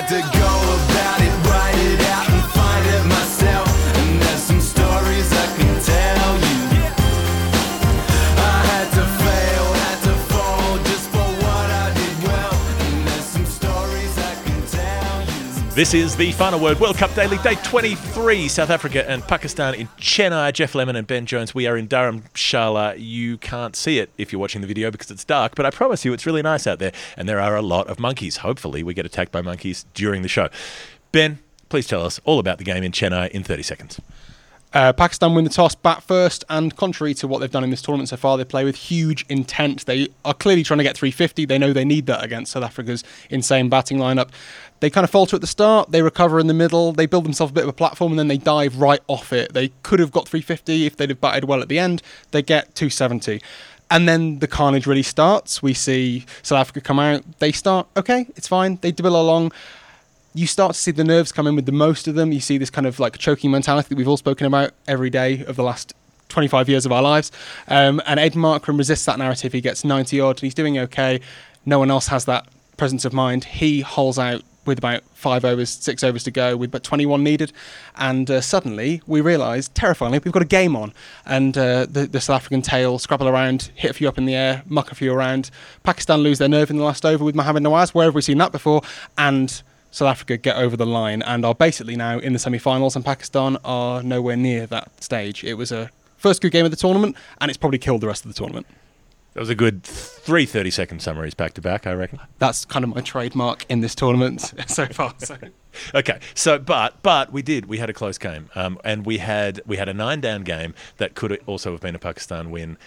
had to This is the Final Word World Cup Daily, day 23. South Africa and Pakistan in Chennai. Jeff Lemon and Ben Jones. We are in Durham, Shala. You can't see it if you're watching the video because it's dark, but I promise you it's really nice out there. And there are a lot of monkeys. Hopefully, we get attacked by monkeys during the show. Ben, please tell us all about the game in Chennai in 30 seconds. Uh, Pakistan win the toss, bat first, and contrary to what they've done in this tournament so far, they play with huge intent. They are clearly trying to get 350. They know they need that against South Africa's insane batting lineup. They kind of falter at the start, they recover in the middle, they build themselves a bit of a platform, and then they dive right off it. They could have got 350 if they'd have batted well at the end. They get 270. And then the carnage really starts. We see South Africa come out. They start, okay, it's fine. They dribble along you start to see the nerves come in with the most of them. You see this kind of like choking mentality that we've all spoken about every day of the last 25 years of our lives. Um, and Aiden Markram resists that narrative. He gets 90 odd he's doing okay. No one else has that presence of mind. He holds out with about five overs, six overs to go, with but 21 needed. And uh, suddenly we realise, terrifyingly, we've got a game on. And uh, the, the South African tail scrabble around, hit a few up in the air, muck a few around. Pakistan lose their nerve in the last over with Mohamed Nawaz. Where have we seen that before? And South Africa get over the line and are basically now in the semi-finals, and Pakistan are nowhere near that stage. It was a first good game of the tournament, and it's probably killed the rest of the tournament. That was a good three 30 second summaries back to back, I reckon. That's kind of my trademark in this tournament so far. So. Okay, so but but we did we had a close game, um, and we had we had a nine down game that could also have been a Pakistan win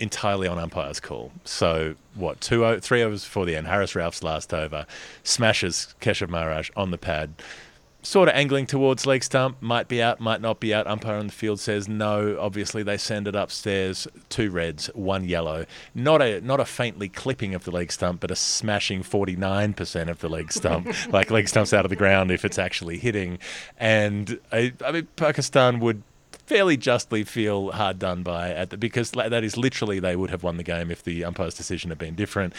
entirely on umpire's call. So what two o- three overs before the end, Haris Rauf's last over smashes Keshav Maharaj on the pad. Sort of angling towards leg stump, might be out, might not be out. Umpire on the field says no. Obviously, they send it upstairs. Two reds, one yellow. Not a not a faintly clipping of the leg stump, but a smashing forty nine percent of the leg stump, like leg stumps out of the ground if it's actually hitting. And I, I mean, Pakistan would fairly justly feel hard done by at the, because that is literally they would have won the game if the umpire's decision had been different.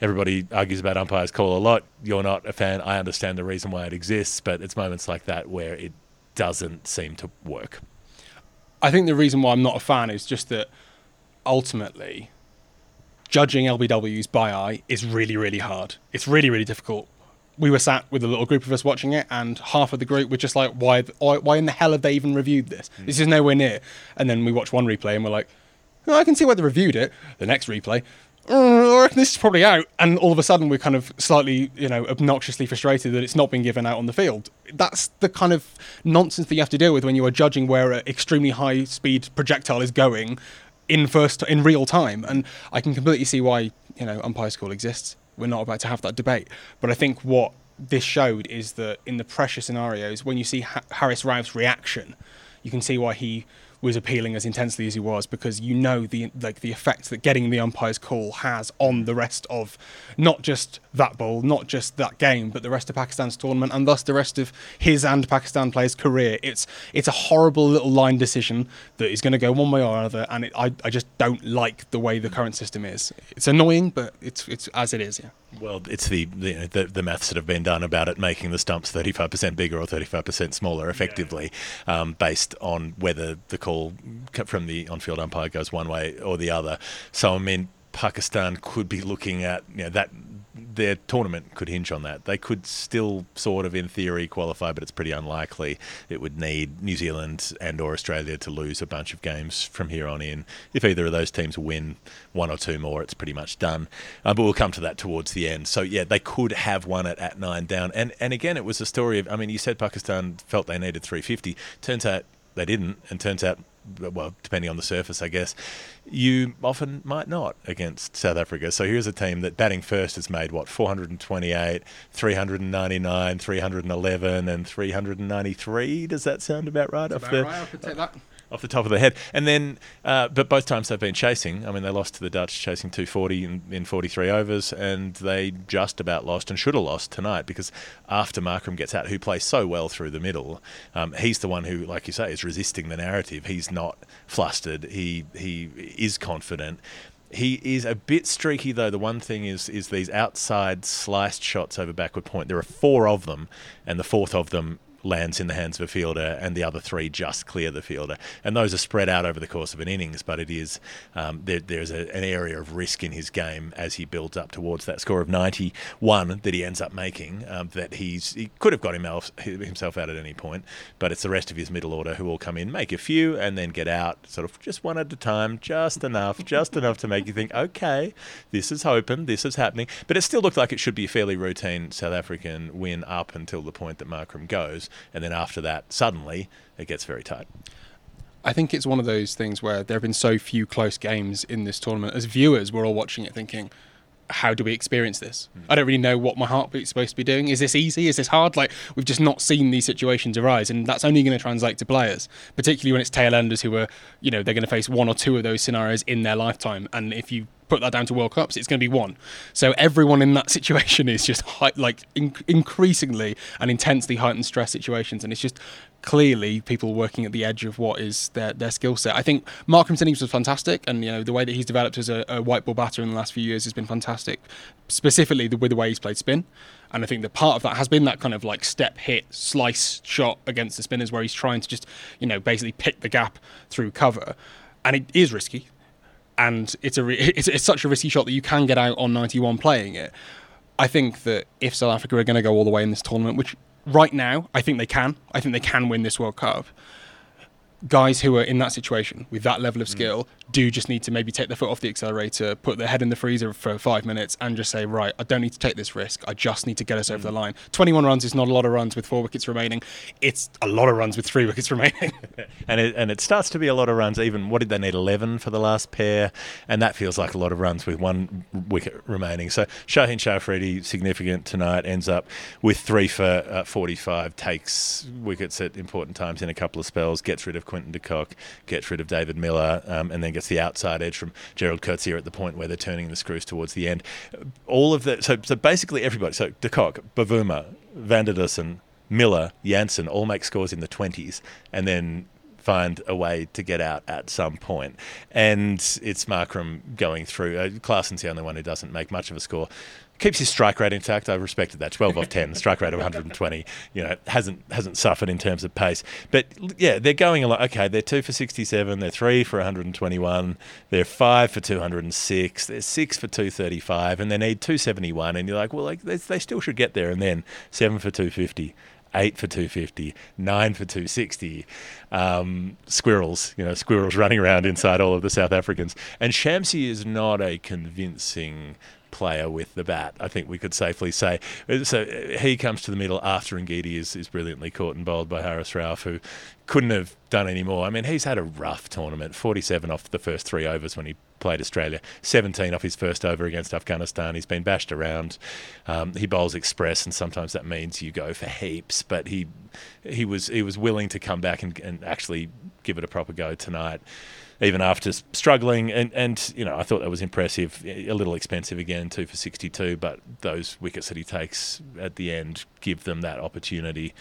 Everybody argues about umpire's call a lot. You're not a fan. I understand the reason why it exists, but it's moments like that where it doesn't seem to work. I think the reason why I'm not a fan is just that ultimately judging LBWs by eye is really, really hard. It's really, really difficult. We were sat with a little group of us watching it, and half of the group were just like, "Why? Why in the hell have they even reviewed this? Hmm. This is nowhere near." And then we watch one replay, and we're like, oh, "I can see why they reviewed it." The next replay, "Oh, I reckon this is probably out. And all of a sudden, we're kind of slightly, you know, obnoxiously frustrated that it's not been given out on the field. That's the kind of nonsense that you have to deal with when you are judging where an extremely high speed projectile is going in first in real time. And I can completely see why you know umpire's call exists. We're not about to have that debate, but I think what this showed is that in the pressure scenarios, when you see ha- Haris Rauf's reaction, you can see why he was appealing as intensely as he was because you know the like the effect that getting the umpire's call has on the rest of not just that ball, not just that game, but the rest of Pakistan's tournament and thus the rest of his and Pakistan players' career. It's it's a horrible little line decision that is going to go one way or another, and it, I I just don't like the way the current system is. It's annoying, but it's it's as it is. Yeah. Well, it's the the, the the maths that have been done about it making the stumps 35% bigger or 35% smaller, effectively, um, based on whether the call c- from the on-field umpire goes one way or the other. So, I mean, Pakistan could be looking at you know that their tournament could hinge on that. They could still sort of in theory qualify, but it's pretty unlikely. It would need New Zealand and or Australia to lose a bunch of games from here on in. If either of those teams win one or two more, it's pretty much done. Uh, but we'll come to that towards the end. So yeah, they could have won it at nine down. And and again, it was a story of. I mean, you said Pakistan felt they needed 350. Turns out they didn't, and turns out well, depending on the surface, I guess, you often might not against South Africa. So here's a team that batting first has made what 428, 399, 311, and 393. Does that sound about right? Off the, I could take that. Off the top of the head. And then, uh, but both times they've been chasing. I mean, they lost to the Dutch chasing 240 in, in 43 overs, and they just about lost and should have lost tonight because after Markram gets out, who plays so well through the middle, um, he's the one who, like you say, is resisting the narrative. He's not flustered. He he is confident. He is a bit streaky though. The one thing is is these outside sliced shots over backward point. There are four of them, and the fourth of them lands in the hands of a fielder, and the other three just clear the fielder. And those are spread out over the course of an innings, but it is um, there, there's a, an area of risk in his game as he builds up towards that score of 91 that he ends up making. Um, that he's he could have got himself himself out at any point, but it's the rest of his middle order who will come in, make a few, and then get out, sort of just one at a time, just enough, just enough to make you think, okay, this is hoping, this is happening. But it still looked like it should be a fairly routine South African win up until the point that Markram goes and then after that, suddenly it gets very tight. I think it's one of those things where there have been so few close games in this tournament. As viewers, we're all watching it thinking, how do we experience this? Hmm. I don't really know what my heartbeat's supposed to be doing. Is this easy? Is this hard? Like, we've just not seen these situations arise, and that's only going to translate to players, particularly when it's tail enders who are, you know, they're going to face one or two of those scenarios in their lifetime. And if you put that down to World Cups, it's going to be one. So everyone in that situation is just high, like in- increasingly and intensely heightened stress situations, and it's just clearly people working at the edge of what is their, their skill set. I think Markram's innings was fantastic, and you know the way that he's developed as a, a white ball batter in the last few years has been fantastic. Specifically, the, with the way he's played spin, and I think that part of that has been that kind of like step hit, slice shot against the spinners, where he's trying to just you know basically pick the gap through cover, and it is risky, and it's a it's, it's such a risky shot that you can get out on 91 playing it. I think that if South Africa are going to go all the way in this tournament, which right now I think they can, I think they can win this World Cup. Guys who are in that situation with that level of skill do just need to maybe take their foot off the accelerator, put their head in the freezer for five minutes, and just say, right, I don't need to take this risk. I just need to get us over the line. 21 runs is not a lot of runs with four wickets remaining. It's a lot of runs with three wickets remaining. and it and it starts to be a lot of runs. Even what did they need? Eleven for the last pair, and that feels like a lot of runs with one wicket remaining. So Shaheen Afridi significant tonight ends up with three for uh, forty-five. Takes wickets at important times in a couple of spells. Gets rid of Quinton de Kock. Gets rid of David Miller, um, and then gets the outside edge from Gerald Coetzee at the point where they're turning the screws towards the end. All of that. So so basically everybody. So de Kock, Bavuma, Van der Dussen, Miller, Jansen all make scores in the 20s and then find a way to get out at some point. And it's Markram going through. Uh, the only one who doesn't make much of a score. Keeps his strike rate intact. I respected that. 12 off 10, strike rate of 120. You know, hasn't hasn't suffered in terms of pace. But yeah, they're going along. Okay, they're two for 67. They're three for 121. They're five for 206. They're six for 235, and they need 271. And you're like, well, like they, they still should get there. And then seven for 250 eight for 250, nine for 260. Um, squirrels, you know, squirrels running around inside all of the South Africans. And Shamsi is not a convincing player with the bat, I think we could safely say. So he comes to the middle after Ngidi is, is brilliantly caught and bowled by Haris Rauf, who couldn't have done any more. I mean, he's had a rough tournament 47 off the first three overs when he played Australia, 17 off his first over against Afghanistan. He's been bashed around. Um, he bowls express, and sometimes that means you go for heaps. But he he was he was willing to come back and, and actually give it a proper go tonight even after struggling. And, and, you know, I thought that was impressive. A little expensive again, two for 62, but those wickets that he takes at the end give them that opportunity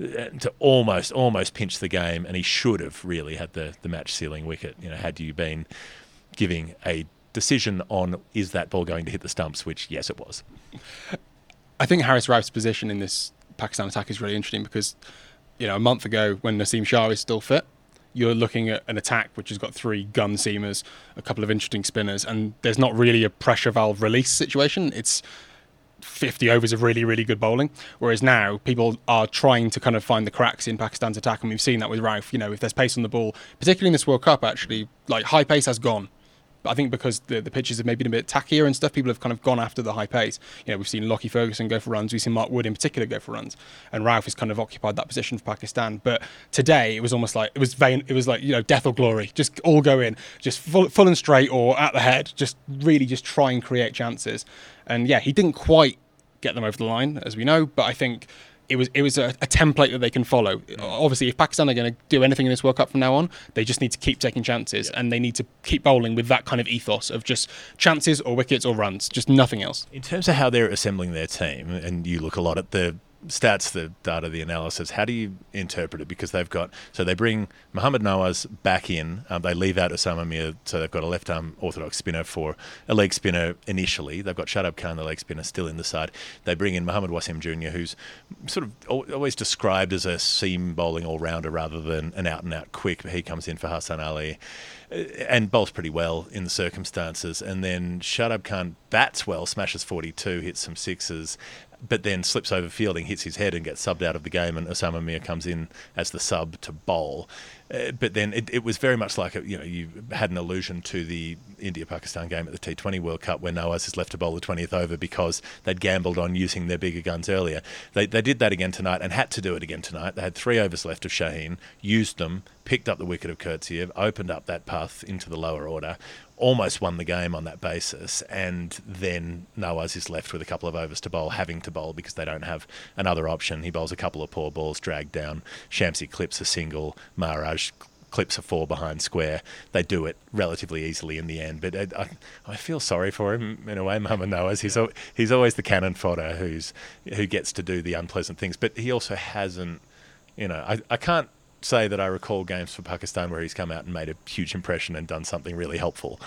uh, to almost, almost pinch the game. And he should have really had the, the match sealing wicket, you know, had you been giving a decision on is that ball going to hit the stumps, which, yes, it was. I think Haris Rauf's position in this Pakistan attack is really interesting because, you know, a month ago when Naseem Shah is still fit, you're looking at an attack which has got three gun seamers, a couple of interesting spinners, and there's not really a pressure valve release situation. It's 50 overs of really, really good bowling. Whereas now people are trying to kind of find the cracks in Pakistan's attack, and we've seen that with Rauf. You know, if there's pace on the ball, particularly in this World Cup, actually, like high pace has gone. I think because the, the pitches have maybe been a bit tackier and stuff, people have kind of gone after the high pace. You know, we've seen Lockie Ferguson go for runs, we've seen Mark Wood in particular go for runs, and Rauf has kind of occupied that position for Pakistan. But today it was almost like it was vain, it was like you know death or glory, just all go in, just full, full and straight or at the head, just really just try and create chances. And yeah, he didn't quite get them over the line, as we know, but I think it was it was a, a, template that they can follow. Mm. Obviously, if Pakistan are going to do anything in this World Cup from now on, they just need to keep taking chances yeah. and they need to keep bowling with that kind of ethos of just chances or wickets or runs, just nothing else. In terms of how they're assembling their team, and you look a lot at the stats, the data, the analysis, how do you interpret it? Because they've got so they bring Mohamed Nawaz back in. Um, they leave out Osama Mir, so they've got a left arm orthodox spinner for a leg spinner initially. They've got Shadab Khan, the leg spinner, still in the side. They bring in Mohamed Wasim Jr., who's sort of always described as a seam bowling all rounder rather than an out and out quick. He comes in for Hassan Ali uh, and bowls pretty well in the circumstances. And then Shadab Khan bats well, smashes 42, hits some sixes, but then slips over fielding, hits his head, and gets subbed out of the game. And Osama Mir comes in as the sub to bowl. Uh, but then it, it was very much like a, you know you had an allusion to the India Pakistan game at the T20 World Cup where Nawaz is left to bowl the 20th over because they'd gambled on using their bigger guns earlier. They, they did that again tonight and had to do it again tonight. They had three overs left of Shaheen, used them, picked up the wicket of Coetzee, opened up that path into the lower order, almost won the game on that basis, and then Nawaz is left with a couple of overs to bowl, having to bowl because they don't have another option. He bowls a couple of poor balls, dragged down. Shamsi clips a single, Maharaj clips a four behind square. They do it relatively easily in the end, but I, I, I feel sorry for him in a way. Mohamed Nawaz, he's al- he's always the cannon fodder who's who gets to do the unpleasant things, but he also hasn't. You know, I, I can't say that I recall games for Pakistan where he's come out and made a huge impression and done something really helpful.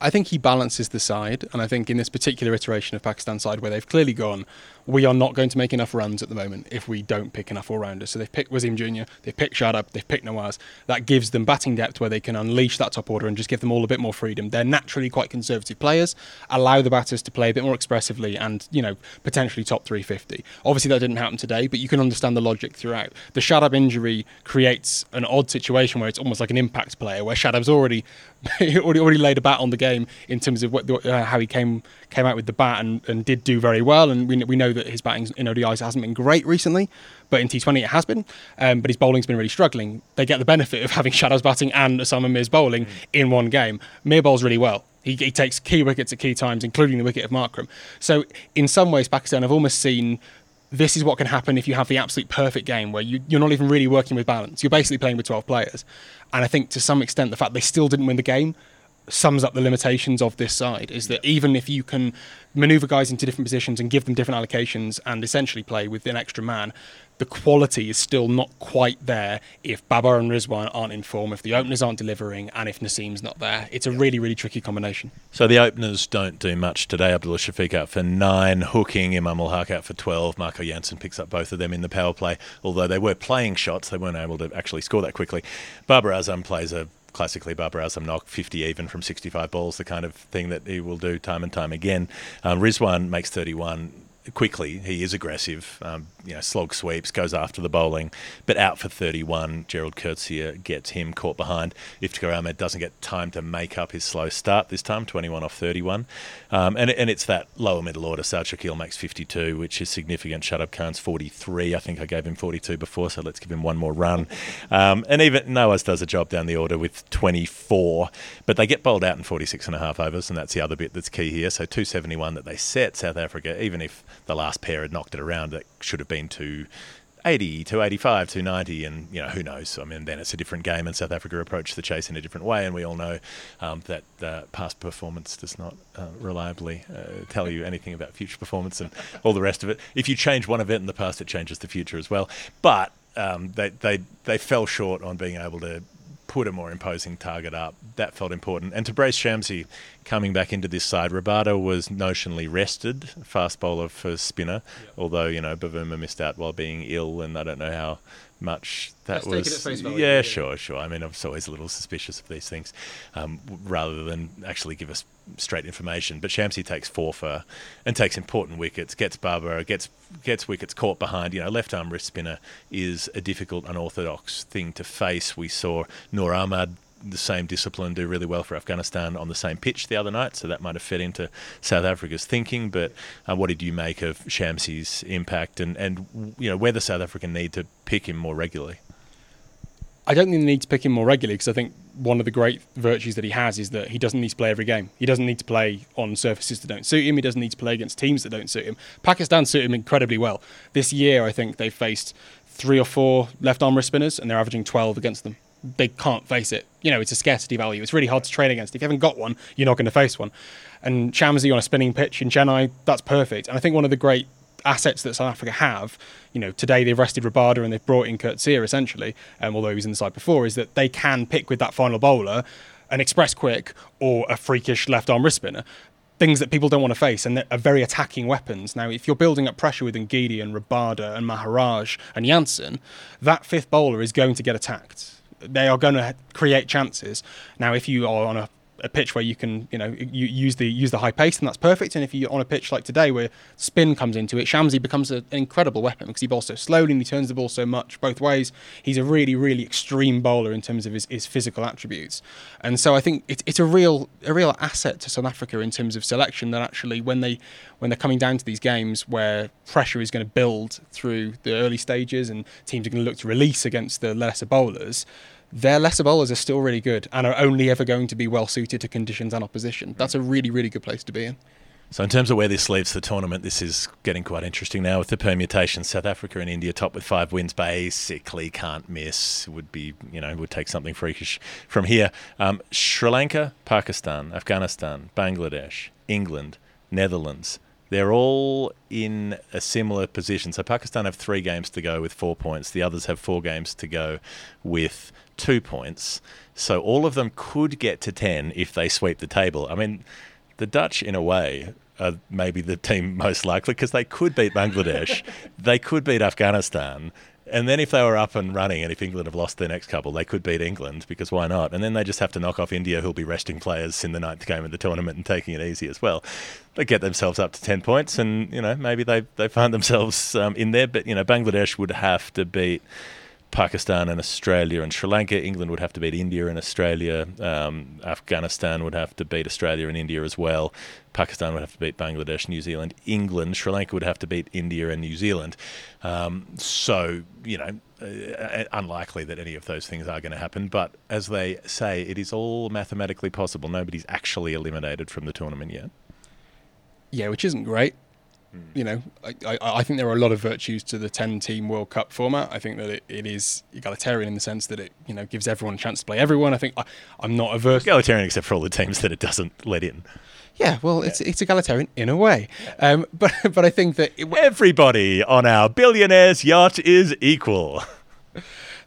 I think he balances the side, and I think in this particular iteration of Pakistan side, where they've clearly gone, we are not going to make enough runs at the moment if we don't pick enough all rounders. So they've picked Wasim Jr., they've picked Shadab, they've picked Nawaz. That gives them batting depth where they can unleash that top order and just give them all a bit more freedom. They're naturally quite conservative players, allow the batters to play a bit more expressively and, you know, potentially top 350. Obviously, that didn't happen today, but you can understand the logic throughout. The Shadab injury creates an odd situation where it's almost like an impact player, where Shadab's already already, already laid a bat on the game in terms of what, uh, how he came came out with the bat and, and did do very well. And we, we know that his batting in ODIs hasn't been great recently, but in T20 it has been. Um, but his bowling's been really struggling. They get the benefit of having Shadab's batting and Osama Mir's bowling in one game. Mir bowls really well. He, he takes key wickets at key times, including the wicket of Markram. So in some ways, Pakistan have almost seen this is what can happen if you have the absolute perfect game where you, you're not even really working with balance. You're basically playing with 12 players. And I think to some extent, the fact they still didn't win the game sums up the limitations of this side is that even if you can maneuver guys into different positions and give them different allocations and essentially play with an extra man, the quality is still not quite there if Babar and Rizwan aren't in form, if the openers aren't delivering, and if Naseem's not there. It's a really, really tricky combination. So the openers don't do much today. Abdullah Shafiq out for nine, hooking, Imam ul Haq out for 12. Marco Jansen picks up both of them in the power play. Although they were playing shots, they weren't able to actually score that quickly. Babar Azam plays a classically Babar Azam knock 50 even from 65 balls, the kind of thing that he will do time and time again. Um, Rizwan makes 31 quickly. He is aggressive, um, you know, slog sweeps, goes after the bowling, but out for 31. Gerald Coetzee gets him caught behind. Iftikhar Ahmed doesn't get time to make up his slow start this time, 21 off 31. Um, and, and it's that lower middle order. Saud Shakeel makes 52, which is significant. Shadab Khan's 43. I think I gave him 42 before, so let's give him one more run. Um, and even Nawaz does a job down the order with 24, but they get bowled out in 46 and a half overs, and that's the other bit that's key here. So 271 that they set South Africa, even if the last pair had knocked it around, that should have been to 80 to 85 to 90 and you know who knows i mean then it's a different game and south africa approached the chase in a different way and we all know um, that uh, past performance does not uh, reliably uh, tell you anything about future performance and all the rest of it if you change one event in the past it changes the future as well but um, they, they they fell short on being able to put a more imposing target up. That felt important. And Tabraiz Shamsi coming back into this side, Rabada was notionally rested, fast bowler for spinner, although, you know, Bavuma missed out while being ill, and I don't know how much that Let's was. value, yeah, yeah. sure, sure. I mean, I'm always a little suspicious of these things, um, rather than actually give us straight information. But Shamsi takes four for and takes important wickets, gets Babar, gets gets wickets caught behind. You know, left arm wrist spinner is a difficult, unorthodox thing to face. We saw Noor Ahmad. The same discipline do really well for Afghanistan on the same pitch the other night, so that might have fed into South Africa's thinking. But uh, what did you make of Shamsi's impact, and, and you know whether South Africa need to pick him more regularly? I don't think they need to pick him more regularly because I think one of the great virtues that he has is that he doesn't need to play every game. He doesn't need to play on surfaces that don't suit him. He doesn't need to play against teams that don't suit him. Pakistan suit him incredibly well. This year, I think they've faced three or four left arm wrist spinners and they're averaging 12 against them. They can't face it. You know, it's a scarcity value. It's really hard to train against. If you haven't got one, you're not going to face one. And Shamsi on a spinning pitch in Chennai, that's perfect. And I think one of the great assets that South Africa have, you know, today they've rested Rabada and they've brought in Coetzee essentially, um, although he was in the side before, is that they can pick with that final bowler an express quick or a freakish left arm wrist spinner. Things that people don't want to face and that are very attacking weapons. Now, if you're building up pressure with Ngidi and Rabada and Maharaj and Jansen, that fifth bowler is going to get attacked. They are going to create chances. Now, if you are on a a pitch where you can, you know, you use the use the high pace, and that's perfect. And if you're on a pitch like today where spin comes into it, Shamsi becomes a, an incredible weapon because he bowls so slowly and he turns the ball so much both ways. He's a really, really extreme bowler in terms of his, his physical attributes, and so I think it's it's a real a real asset to South Africa in terms of selection. That actually, when they when they're coming down to these games where pressure is going to build through the early stages and teams are going to look to release against the lesser bowlers their lesser bowlers are still really good and are only ever going to be well suited to conditions and opposition. That's a really, really good place to be in. So, in terms of where this leaves the tournament, this is getting quite interesting now with the permutations. South Africa and India top with five wins, basically can't miss. Would be, you know, would take something freakish from here. Um, Sri Lanka, Pakistan, Afghanistan, Bangladesh, England, Netherlands. They're all in a similar position. So Pakistan have three games to go with four points. The others have four games to go with two points. So all of them could get to 10 if they sweep the table. I mean, the Dutch, in a way, are maybe the team most likely because they could beat Bangladesh, they could beat Afghanistan. And then if they were up and running, and if England have lost their next couple, they could beat England because why not? And then they just have to knock off India, who'll be resting players in the ninth game of the tournament and taking it easy as well. They get themselves up to ten points, and you know maybe they they find themselves um, in there. But you know Bangladesh would have to beat Pakistan and Australia and Sri Lanka. England would have to beat India and Australia. Um, Afghanistan would have to beat Australia and India as well. Pakistan would have to beat Bangladesh, New Zealand. England, Sri Lanka would have to beat India and New Zealand. Um, so, you know, uh, unlikely that any of those things are going to happen. But as they say, it is all mathematically possible. Nobody's actually eliminated from the tournament yet. Yeah, which isn't great. You know, I, I, I think there are a lot of virtues to the 10 team World Cup format. I think that it, it is egalitarian in the sense that it, you know, gives everyone a chance to play everyone. I think I, I'm not averse. Egalitarian except for all the teams that it doesn't let in. Yeah, well, it's it's egalitarian in a way, um, but but I think that it, Everybody on our billionaire's yacht is equal.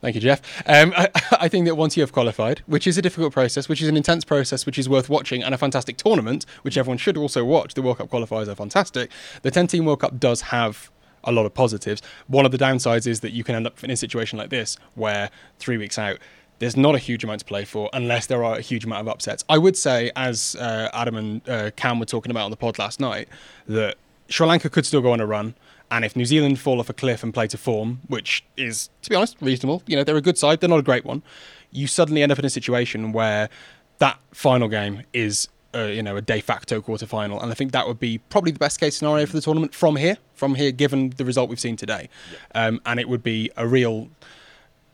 Thank you, Jeff. Um, I, I think that once you have qualified, which is a difficult process, which is an intense process, which is worth watching, and a fantastic tournament, which everyone should also watch, the World Cup qualifiers are fantastic. The 10 team World Cup does have a lot of positives. One of the downsides is that you can end up in a situation like this where three weeks out, there's not a huge amount to play for unless there are a huge amount of upsets. I would say, as uh, Adam and uh, Cam were talking about on the pod last night, that Sri Lanka could still go on a run. And if New Zealand fall off a cliff and play to form, which is, to be honest, reasonable, you know, they're a good side, they're not a great one, you suddenly end up in a situation where that final game is, uh, you know, a de facto quarter final. And I think that would be probably the best case scenario for the tournament from here, from here, given the result we've seen today. Um, and it would be a real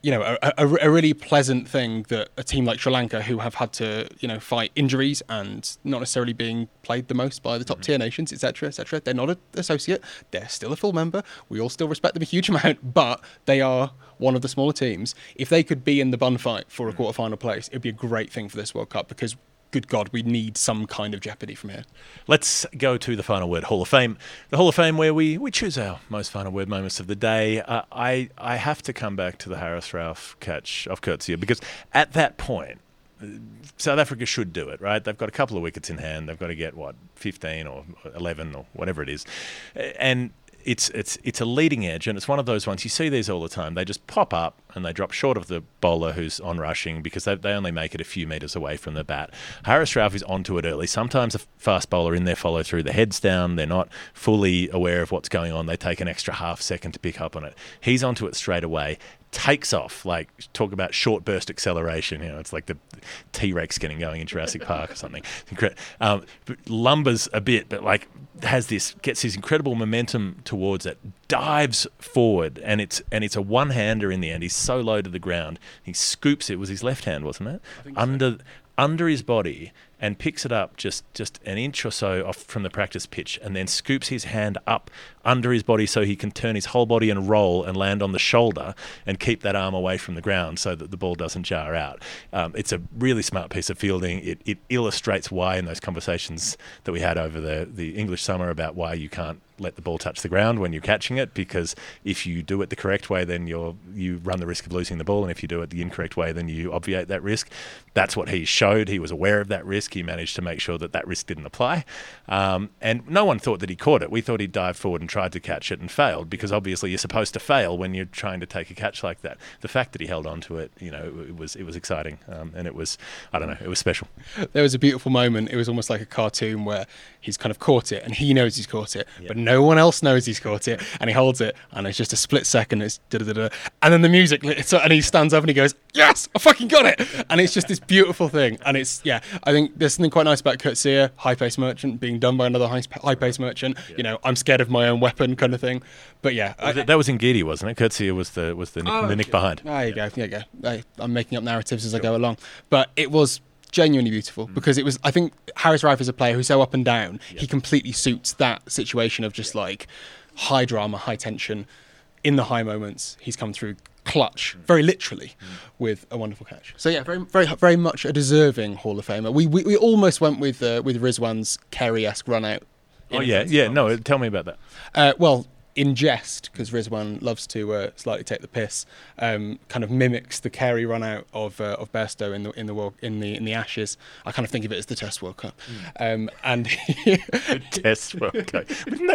you know, a, a, a really pleasant thing that a team like Sri Lanka, who have had to, you know, fight injuries and not necessarily being played the most by the top mm-hmm. tier nations, etc., etc. They're not an associate; they're still a full member. We all still respect them a huge amount, but they are one of the smaller teams. If they could be in the bun fight for a mm-hmm. quarter final place, it'd be a great thing for this World Cup because. Good God, we need some kind of jeopardy from here. Let's go to the final word Hall of Fame. The Hall of Fame, where we, we choose our most final word moments of the day. Uh, I I have to come back to the Haris Rauf catch of Coetzee because at that point, uh, South Africa should do it, right? They've got a couple of wickets in hand. They've got to get what 15 or 11 or whatever it is, and it's it's it's a leading edge, and it's one of those ones you see these all the time. They just pop up and they drop short of the bowler who's on rushing because they, they only make it a few meters away from the bat. Haris Rauf is onto it early. Sometimes a fast bowler in there follow through. The heads down. They're not fully aware of what's going on. They take an extra half second to pick up on it. He's onto it straight away. Takes off like talk about short burst acceleration. You know, it's like the T Rex getting going in Jurassic Park or something. Um, lumbers a bit, but like has this gets his incredible momentum towards it, dives forward, and it's and it's a one hander in the end. He's so low to the ground, he scoops it. Was his left hand, wasn't it? Under under his body and picks it up just just an inch or so off from the practice pitch, and then scoops his hand up under his body so he can turn his whole body and roll and land on the shoulder and keep that arm away from the ground so that the ball doesn't jar out. Um, it's a really smart piece of fielding. It, it illustrates why in those conversations that we had over the, the English summer about why you can't let the ball touch the ground when you're catching it because if you do it the correct way, then you're you run the risk of losing the ball, and if you do it the incorrect way, then you obviate that risk. That's what he showed. He was aware of that risk. He managed to make sure that that risk didn't apply, um, and no one thought that he caught it. We thought he dived forward and tried to catch it and failed because obviously you're supposed to fail when you're trying to take a catch like that. The fact that he held on to it, you know, it was it was exciting, um, and it was I don't know, it was special. there was a beautiful moment. It was almost like a cartoon where he's kind of caught it and he knows he's caught it, but no one else knows he's caught it. And he holds it, and it's just a split second. It's da da da, and then the music, and he stands up and he goes, "Yes, I fucking got it!" And it's just this beautiful thing. And it's yeah, I think there's something quite nice about Coetzee, high pace merchant, being done by another high pace merchant. You know, I'm scared of my own weapon kind of thing. But yeah, I- that was Ngidi, wasn't it? Coetzee was the was the nick, Oh, the nick behind. There you go. There you go. I, I'm making up narratives as I go along, but it was genuinely beautiful Mm. because it was. I think Haris Rauf is a player who's so up and down. He completely suits that situation of just like high drama, high tension. In the high moments, he's come through clutch, Mm. very literally, with a wonderful catch. So yeah, very, very, very much a deserving Hall of Famer. We we, we almost went with uh, with Rizwan's Carey-esque run out. Oh yeah, yeah. No, tell me about that. Uh, well, in jest, because Rizwan loves to uh, slightly take the piss, um, kind of mimics the Carey run out of uh, of Bairstow in the in the World, in the in the Ashes. I kind of think of it as the Test World Cup, um, and Test World Cup.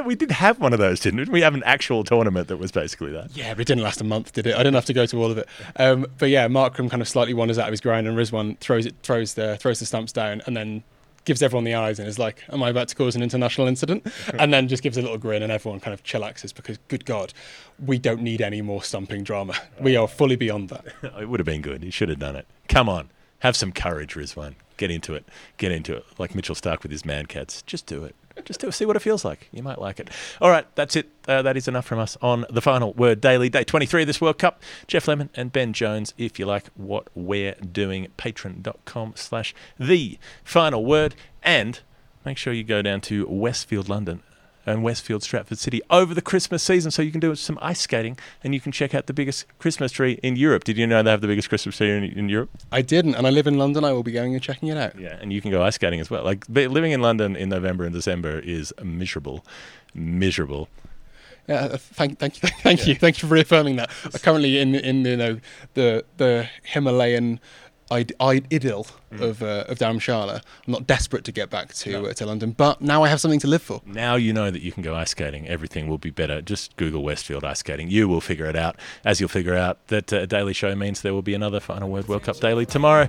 We did have one of those, didn't we? We have an actual tournament that was basically that. yeah, but it didn't last a month, did it? I didn't have to go to all of it. Um, but yeah, Markram kind of slightly wanders out of his grind, and Rizwan throws it throws the throws the stumps down, and then gives everyone the eyes and is like, "Am I about to cause an international incident?" and then just gives a little grin, and everyone kind of chillaxes because, good God, we don't need any more stumping drama. We are fully beyond that. Oh, it would have been good. He should have done it. Come on, have some courage, Rizwan. Get into it. Get into it. Like Mitchell Starc with his Mankads. Just do it. Just to. See what it feels like. You might like it. All right, that's it. Uh, that is enough from us on the final word daily, day 23 of this World Cup. Jeff Lemon and Ben Jones. If you like what we're doing, patreon.com slash the final word. And make sure you go down to Westfield, London and Westfield, Stratford City over the Christmas season so you can do some ice skating and you can check out the biggest Christmas tree in Europe. Did you know they have the biggest Christmas tree in, in Europe? I didn't, and I live in London. I will be going and checking it out. Yeah, and you can go ice skating as well. Like living in London in November and December is miserable, miserable. Yeah, uh, thank, thank you, thank you, thank you for reaffirming that. I'm currently in in you know the the Himalayan id- id- idyll of uh, of Dharamshala. I'm not desperate to get back to uh, to London, but now I have something to live for. Now you know that you can go ice skating. Everything will be better. Just Google Westfield ice skating. You will figure it out. As you'll figure out that uh, a daily show means there will be another Final Word World Cup daily tomorrow.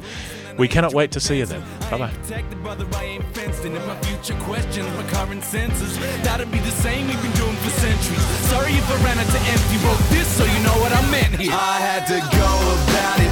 We cannot wait to see you then. Bye bye. Protected, brother, I ain't fenced in. If my future questions my current senses, that'll be the same we've been doing for centuries. Sorry if I ran out to empty. Wrote this so you know what I meant here. I had to go.